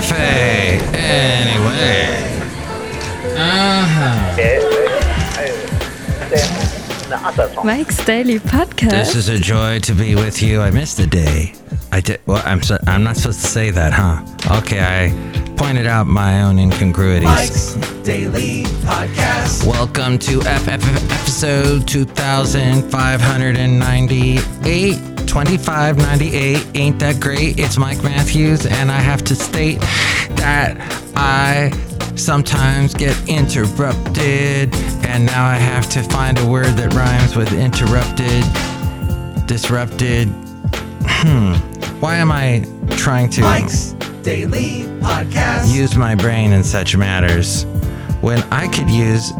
cafe. Anyway. Uh-huh. Mike's Daily Podcast. This is a joy to be with you. I missed a day. I did. Well, I'm. So, I'm not supposed to say that, huh? Okay, I pointed out my own incongruities. Mike's Daily Podcast. Welcome to FF episode 2598. 2598 ain't that great. It's Mike Matthews, and I have to state that I sometimes get interrupted, and now I have to find a word that rhymes with interrupted, disrupted. Hmm. Why am I trying to Mike's Daily Podcast. use my brain in such matters when I could use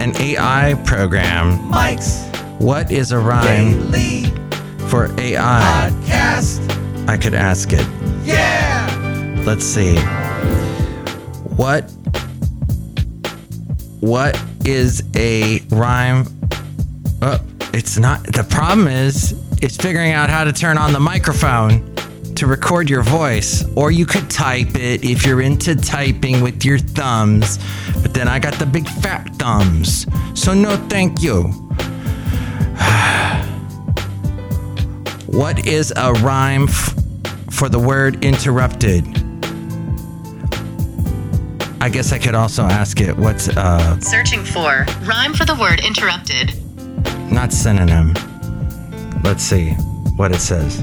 an AI program? Mike's What is a rhyme Daily for AI? Podcast. I could ask it. Yeah. Let's see. What what is a rhyme? Oh, it's not. The problem is, it's figuring out how to turn on the microphone to record your voice, or you could type it if you're into typing with your thumbs. But then I got the big fat thumbs, so no, thank you. What is a rhyme f- for the word interrupted? I guess I could also ask it what's uh Searching for rhyme for the word interrupted. not synonym. Let's see what it says.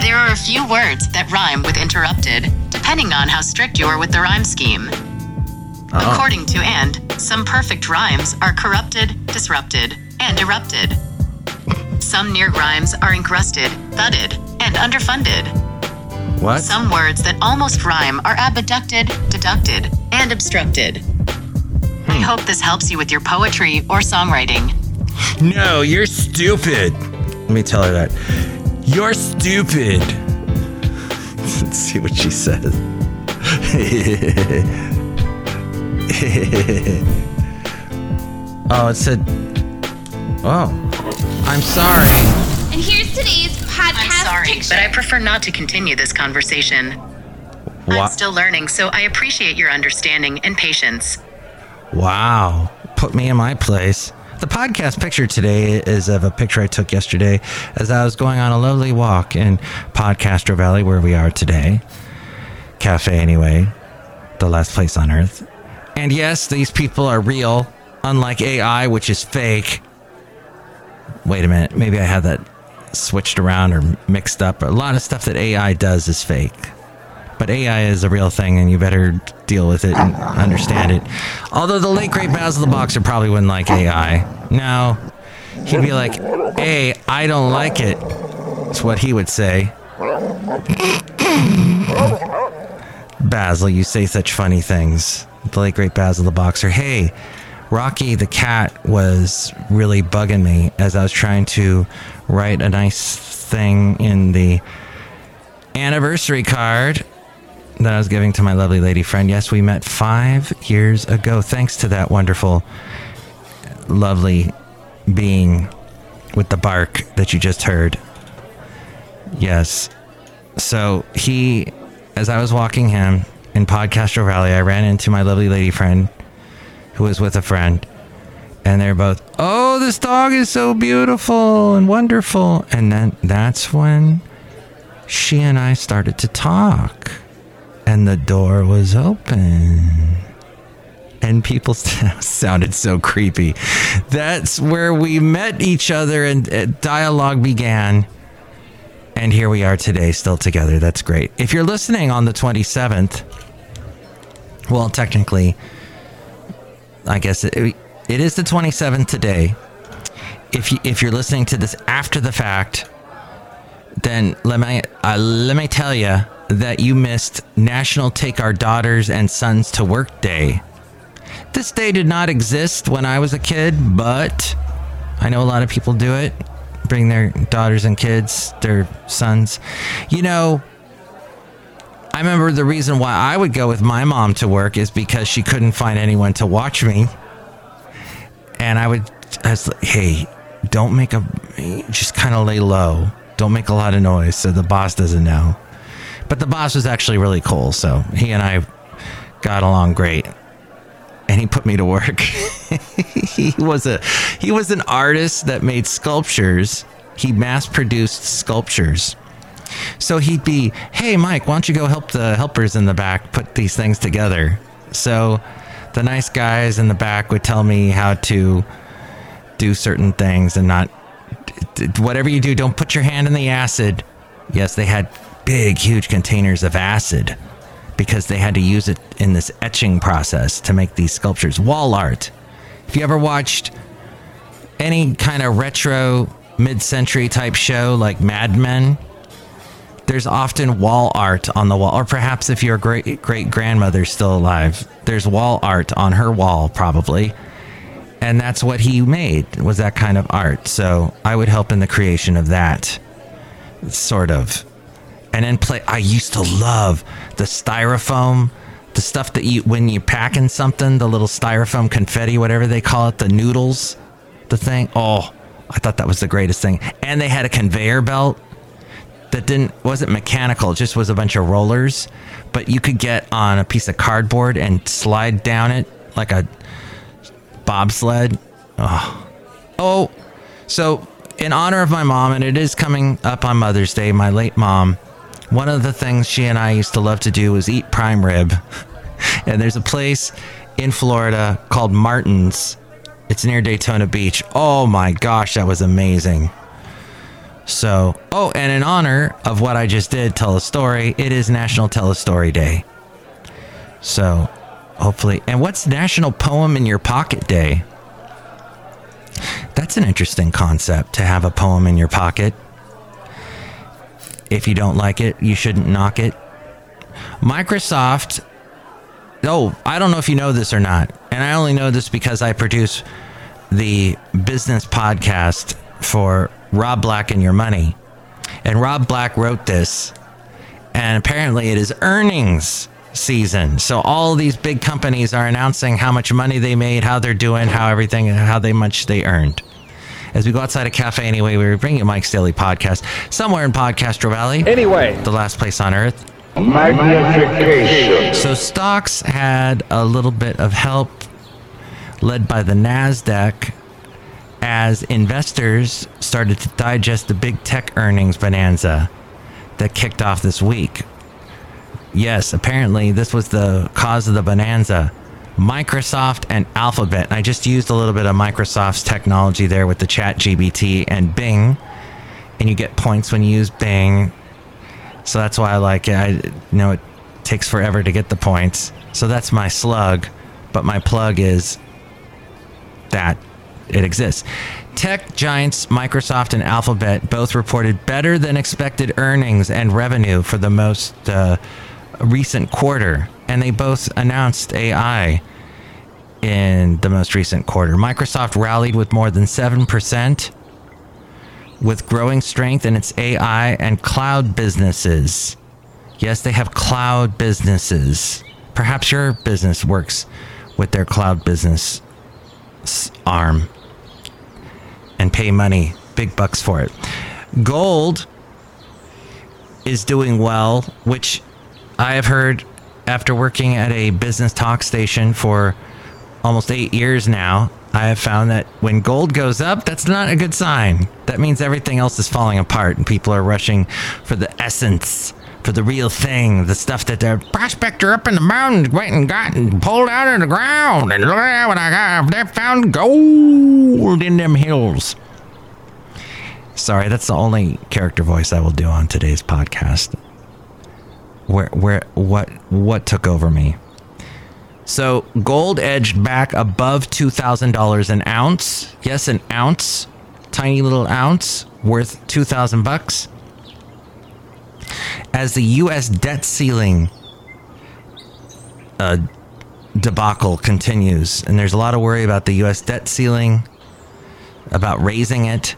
There are a few words that rhyme with interrupted, depending on how strict you are with the rhyme scheme. According to And, some perfect rhymes are corrupted, disrupted, and erupted. Some near rhymes are encrusted, thudded, and underfunded. What? Some words that almost rhyme are abducted, deducted, and obstructed. I hmm. hope this helps you with your poetry or songwriting. No, you're stupid. Let me tell her that. You're stupid. Let's see what she says. oh, it said. Oh, I'm sorry. And here's today's podcast I'm sorry, picture. but I prefer not to continue this conversation. I'm still learning, so I appreciate your understanding and patience. Wow. Put me in my place. The podcast picture today is of a picture I took yesterday as I was going on a lovely walk in Podcaster Valley, where we are today. Cafe, anyway. The last place on earth. And yes, these people are real, unlike AI, which is fake. Wait a minute. Maybe I had that switched around or mixed up. A lot of stuff that AI does is fake. But AI is a real thing, and you better deal with it and understand it. Although the late great Basil the Boxer probably wouldn't like AI. No, he'd be like, "Hey, I don't like it." That's what he would say. Basil, you say such funny things. The late great Basil the Boxer. Hey, Rocky the cat was really bugging me as I was trying to write a nice thing in the anniversary card that I was giving to my lovely lady friend. Yes, we met five years ago. Thanks to that wonderful, lovely being with the bark that you just heard. Yes. So he, as I was walking him in Podcaster Valley, I ran into my lovely lady friend who was with a friend. And they're both, oh, this dog is so beautiful and wonderful. And then that's when she and I started to talk, and the door was open. And people sounded so creepy. That's where we met each other and uh, dialogue began. And here we are today, still together. That's great. If you're listening on the 27th, well, technically, I guess it, it is the 27th today. If you, if you're listening to this after the fact, then let me uh, let me tell you that you missed National Take Our Daughters and Sons to Work Day. This day did not exist when I was a kid, but I know a lot of people do it. Bring their daughters and kids, their sons. You know, I remember the reason why I would go with my mom to work is because she couldn't find anyone to watch me. And I would, I was like, hey, don't make a, just kind of lay low. Don't make a lot of noise so the boss doesn't know. But the boss was actually really cool, so he and I got along great. And he put me to work. he was a he was an artist that made sculptures. He mass produced sculptures. So he'd be, "Hey Mike, why don't you go help the helpers in the back put these things together?" So the nice guys in the back would tell me how to do certain things and not whatever you do, don't put your hand in the acid. Yes, they had big, huge containers of acid because they had to use it in this etching process to make these sculptures. Wall art. If you ever watched any kind of retro mid century type show like Mad Men, there's often wall art on the wall. Or perhaps if your great great grandmother's still alive, there's wall art on her wall, probably. And that's what he made, was that kind of art. So I would help in the creation of that, sort of and then play. I used to love the styrofoam, the stuff that you when you're packing something, the little styrofoam confetti, whatever they call it, the noodles, the thing. Oh, I thought that was the greatest thing. And they had a conveyor belt that didn't wasn't mechanical, just was a bunch of rollers, but you could get on a piece of cardboard and slide down it like a bobsled. Oh, oh. So in honor of my mom, and it is coming up on Mother's Day, my late mom one of the things she and I used to love to do was eat prime rib. and there's a place in Florida called Martin's. It's near Daytona Beach. Oh my gosh, that was amazing. So, oh, and in honor of what I just did, tell a story, it is National Tell a Story Day. So, hopefully. And what's National Poem in Your Pocket Day? That's an interesting concept to have a poem in your pocket. If you don't like it, you shouldn't knock it. Microsoft, oh, I don't know if you know this or not. And I only know this because I produce the business podcast for Rob Black and Your Money. And Rob Black wrote this. And apparently it is earnings season. So all these big companies are announcing how much money they made, how they're doing, how everything, how they much they earned as we go outside a cafe anyway, we bring you Mike's Daily Podcast somewhere in Podcastro Valley. Anyway, the last place on earth. Magnification. So stocks had a little bit of help led by the NASDAQ as investors started to digest the big tech earnings bonanza that kicked off this week. Yes, apparently this was the cause of the bonanza. Microsoft and Alphabet. I just used a little bit of Microsoft's technology there with the ChatGPT and Bing, and you get points when you use Bing. So that's why I like it. I know it takes forever to get the points. So that's my slug, but my plug is that it exists. Tech giants Microsoft and Alphabet both reported better than expected earnings and revenue for the most uh, recent quarter and they both announced AI in the most recent quarter. Microsoft rallied with more than 7%, with growing strength in its AI and cloud businesses. Yes, they have cloud businesses. Perhaps your business works with their cloud business arm and pay money, big bucks for it. Gold is doing well, which I have heard after working at a business talk station for almost eight years now, I have found that when gold goes up, that's not a good sign. That means everything else is falling apart and people are rushing for the essence, for the real thing, the stuff that the prospector up in the mountains went and got and pulled out of the ground. And look at what I got. They found gold in them hills. Sorry, that's the only character voice I will do on today's podcast where where what what took over me. So gold edged back above two thousand dollars an ounce. Yes, an ounce, tiny little ounce worth two thousand bucks. As the U.S. debt ceiling uh, debacle continues, and there's a lot of worry about the U.S. debt ceiling, about raising it,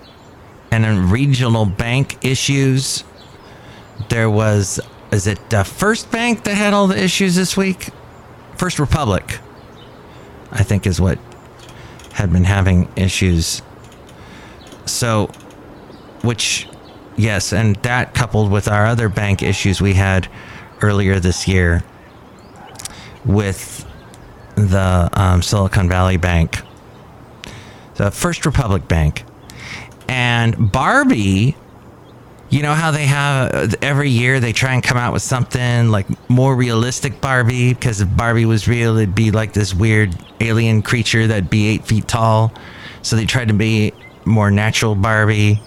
and in regional bank issues. There was is it uh, First Bank that had all the issues this week? First Republic, I think, is what had been having issues. So, which, yes, and that coupled with our other bank issues we had earlier this year with the um, Silicon Valley Bank, the First Republic Bank, and Barbie. You know how they have every year they try and come out with something like more realistic Barbie because if Barbie was real, it'd be like this weird alien creature that'd be eight feet tall. So they tried to be more natural Barbie.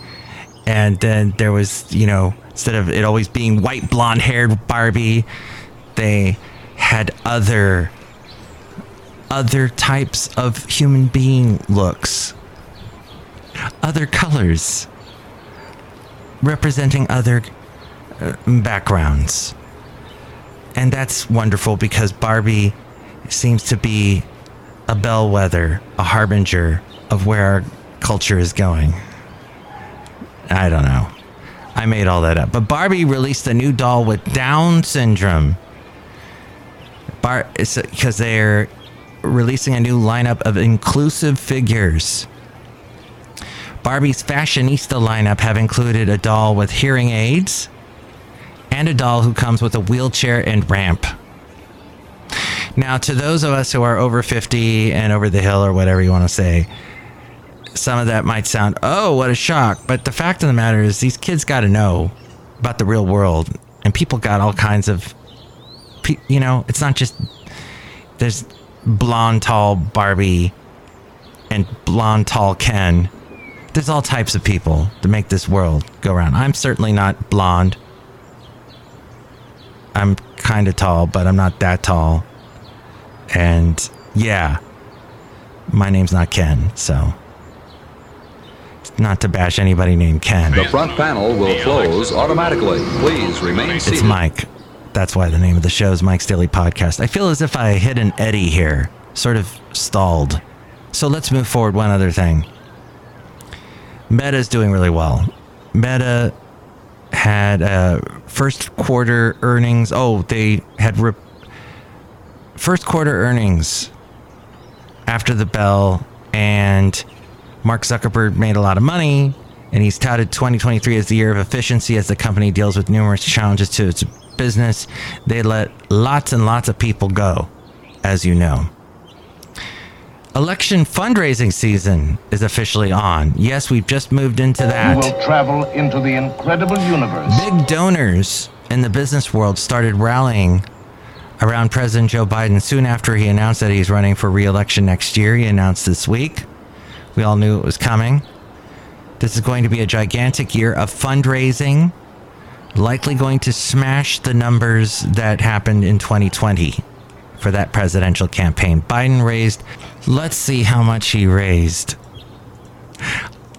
And then there was, you know, instead of it always being white blonde haired Barbie, they had other other types of human being looks, other colors, representing other uh, backgrounds. And that's wonderful because Barbie seems to be a bellwether, a harbinger of where our culture is going. I don't know. I made all that up. But Barbie released a new doll with Down syndrome. Bar because they're releasing a new lineup of inclusive figures. Barbie's fashionista lineup have included a doll with hearing aids and a doll who comes with a wheelchair and ramp. Now, to those of us who are over 50 and over the hill or whatever you want to say, some of that might sound, oh, what a shock. But the fact of the matter is, these kids got to know about the real world. And people got all kinds of, you know, it's not just, there's blonde, tall Barbie and blonde, tall Ken. There's all types of people to make this world go around. I'm certainly not blonde. I'm kind of tall, but I'm not that tall. And yeah, my name's not Ken, so not to bash anybody named Ken. The front panel will close automatically. Please remain seated. It's Mike. That's why the name of the show is Mike's Daily Podcast. I feel as if I hit an eddy here, sort of stalled. So let's move forward. One other thing. Meta is doing really well. Meta had uh, first quarter earnings. Oh, they had re- first quarter earnings after the bell, and Mark Zuckerberg made a lot of money, and he's touted 2023 as the year of efficiency as the company deals with numerous challenges to its business. They let lots and lots of people go, as you know. Election fundraising season is officially on. Yes, we've just moved into that. You will travel into the incredible universe. Big donors in the business world started rallying around President Joe Biden soon after he announced that he's running for re-election next year. He announced this week. We all knew it was coming. This is going to be a gigantic year of fundraising, likely going to smash the numbers that happened in 2020 for that presidential campaign. Biden raised, let's see how much he raised.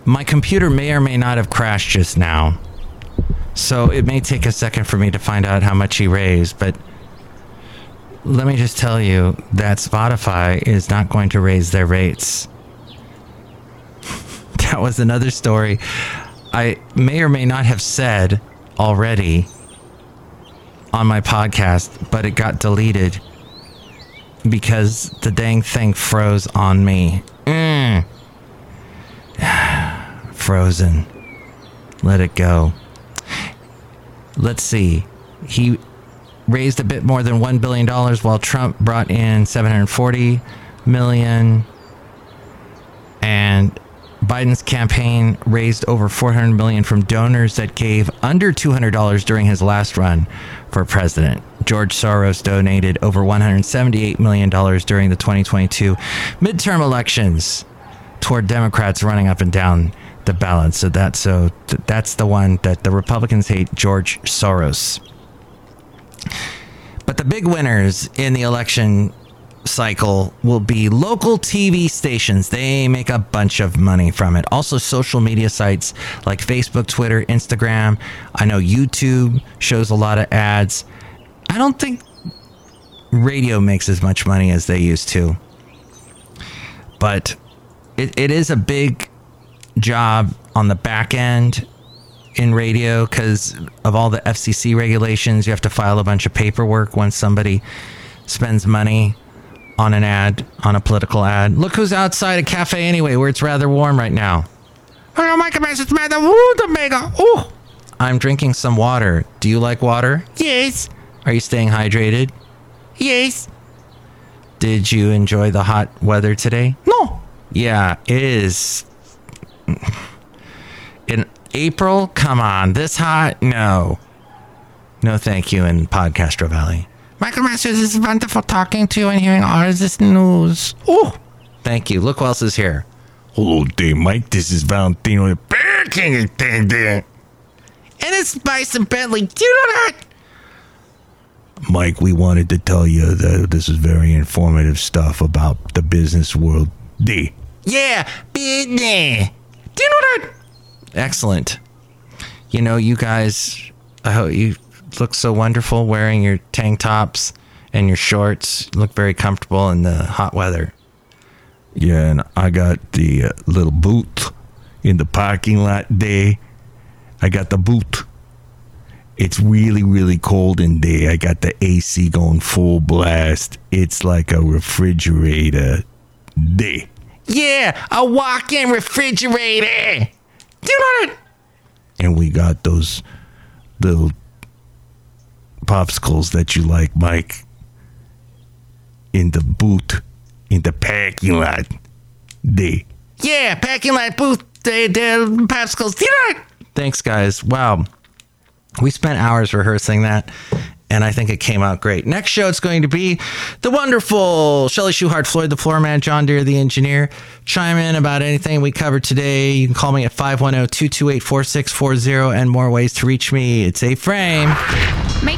My computer may or may not have crashed just now. So it may take a second for me to find out how much he raised, but let me just tell you that Spotify is not going to raise their rates. That was another story I may or may not have said already on my podcast, but it got deleted because the dang thing froze on me. Mm. Frozen. Let it go. Let's see. He raised a bit more than $1 billion while Trump brought in 740 million and Biden's campaign raised over 400 million from donors that gave under $200 during his last run for president. George Soros donated over 178 million dollars during the 2022 midterm elections toward Democrats running up and down the ballot. So that's so that's the one that the Republicans hate George Soros. But the big winners in the election cycle will be local TV stations. They make a bunch of money from it. Also, social media sites like Facebook, Twitter, Instagram. I know YouTube shows a lot of ads. I don't think radio makes as much money as they used to. But it, it is a big job on the back end in radio because of all the FCC regulations. You have to file a bunch of paperwork once somebody spends money on an ad, on a political ad. Look who's outside a cafe anyway, where it's rather warm right now. Hello, my it's Rootabega. Ooh. I'm drinking some water. Do you like water? Yes. Are you staying hydrated? Yes. Did you enjoy the hot weather today? No. Yeah, it is. In April? Come on. This hot? No. No, thank you in Podcastro Valley. Michael Masters, it's wonderful talking to you and hearing all of this news. Oh, Thank you. Look who else is here. Hello there, Mike. This is Valentino the Bear King attendant. and it's Bison Bentley. Do you know that? Mike, we wanted to tell you that this is very informative stuff about the business world. D. Yeah, business. Do you know that? Excellent. You know, you guys, I hope you look so wonderful wearing your tank tops and your shorts. You look very comfortable in the hot weather. Yeah, and I got the uh, little boot in the parking lot day. I got the boot. It's really, really cold in there. I got the AC going full blast. It's like a refrigerator day. Yeah, a walk-in refrigerator. Do you know? And we got those little popsicles that you like, Mike, in the boot, in the parking lot there. Yeah, parking lot booth. The, the popsicles. Do you know that? Thanks, guys. Wow. We spent hours rehearsing that, and I think it came out great. Next show, it's going to be the wonderful Chely Shoehart, Floyd the Floor Man, John Deer the Engineer. Chime in about anything we covered today. You can call me at 510 228 4640 and more ways to reach me. It's A Frame. Mike's Daily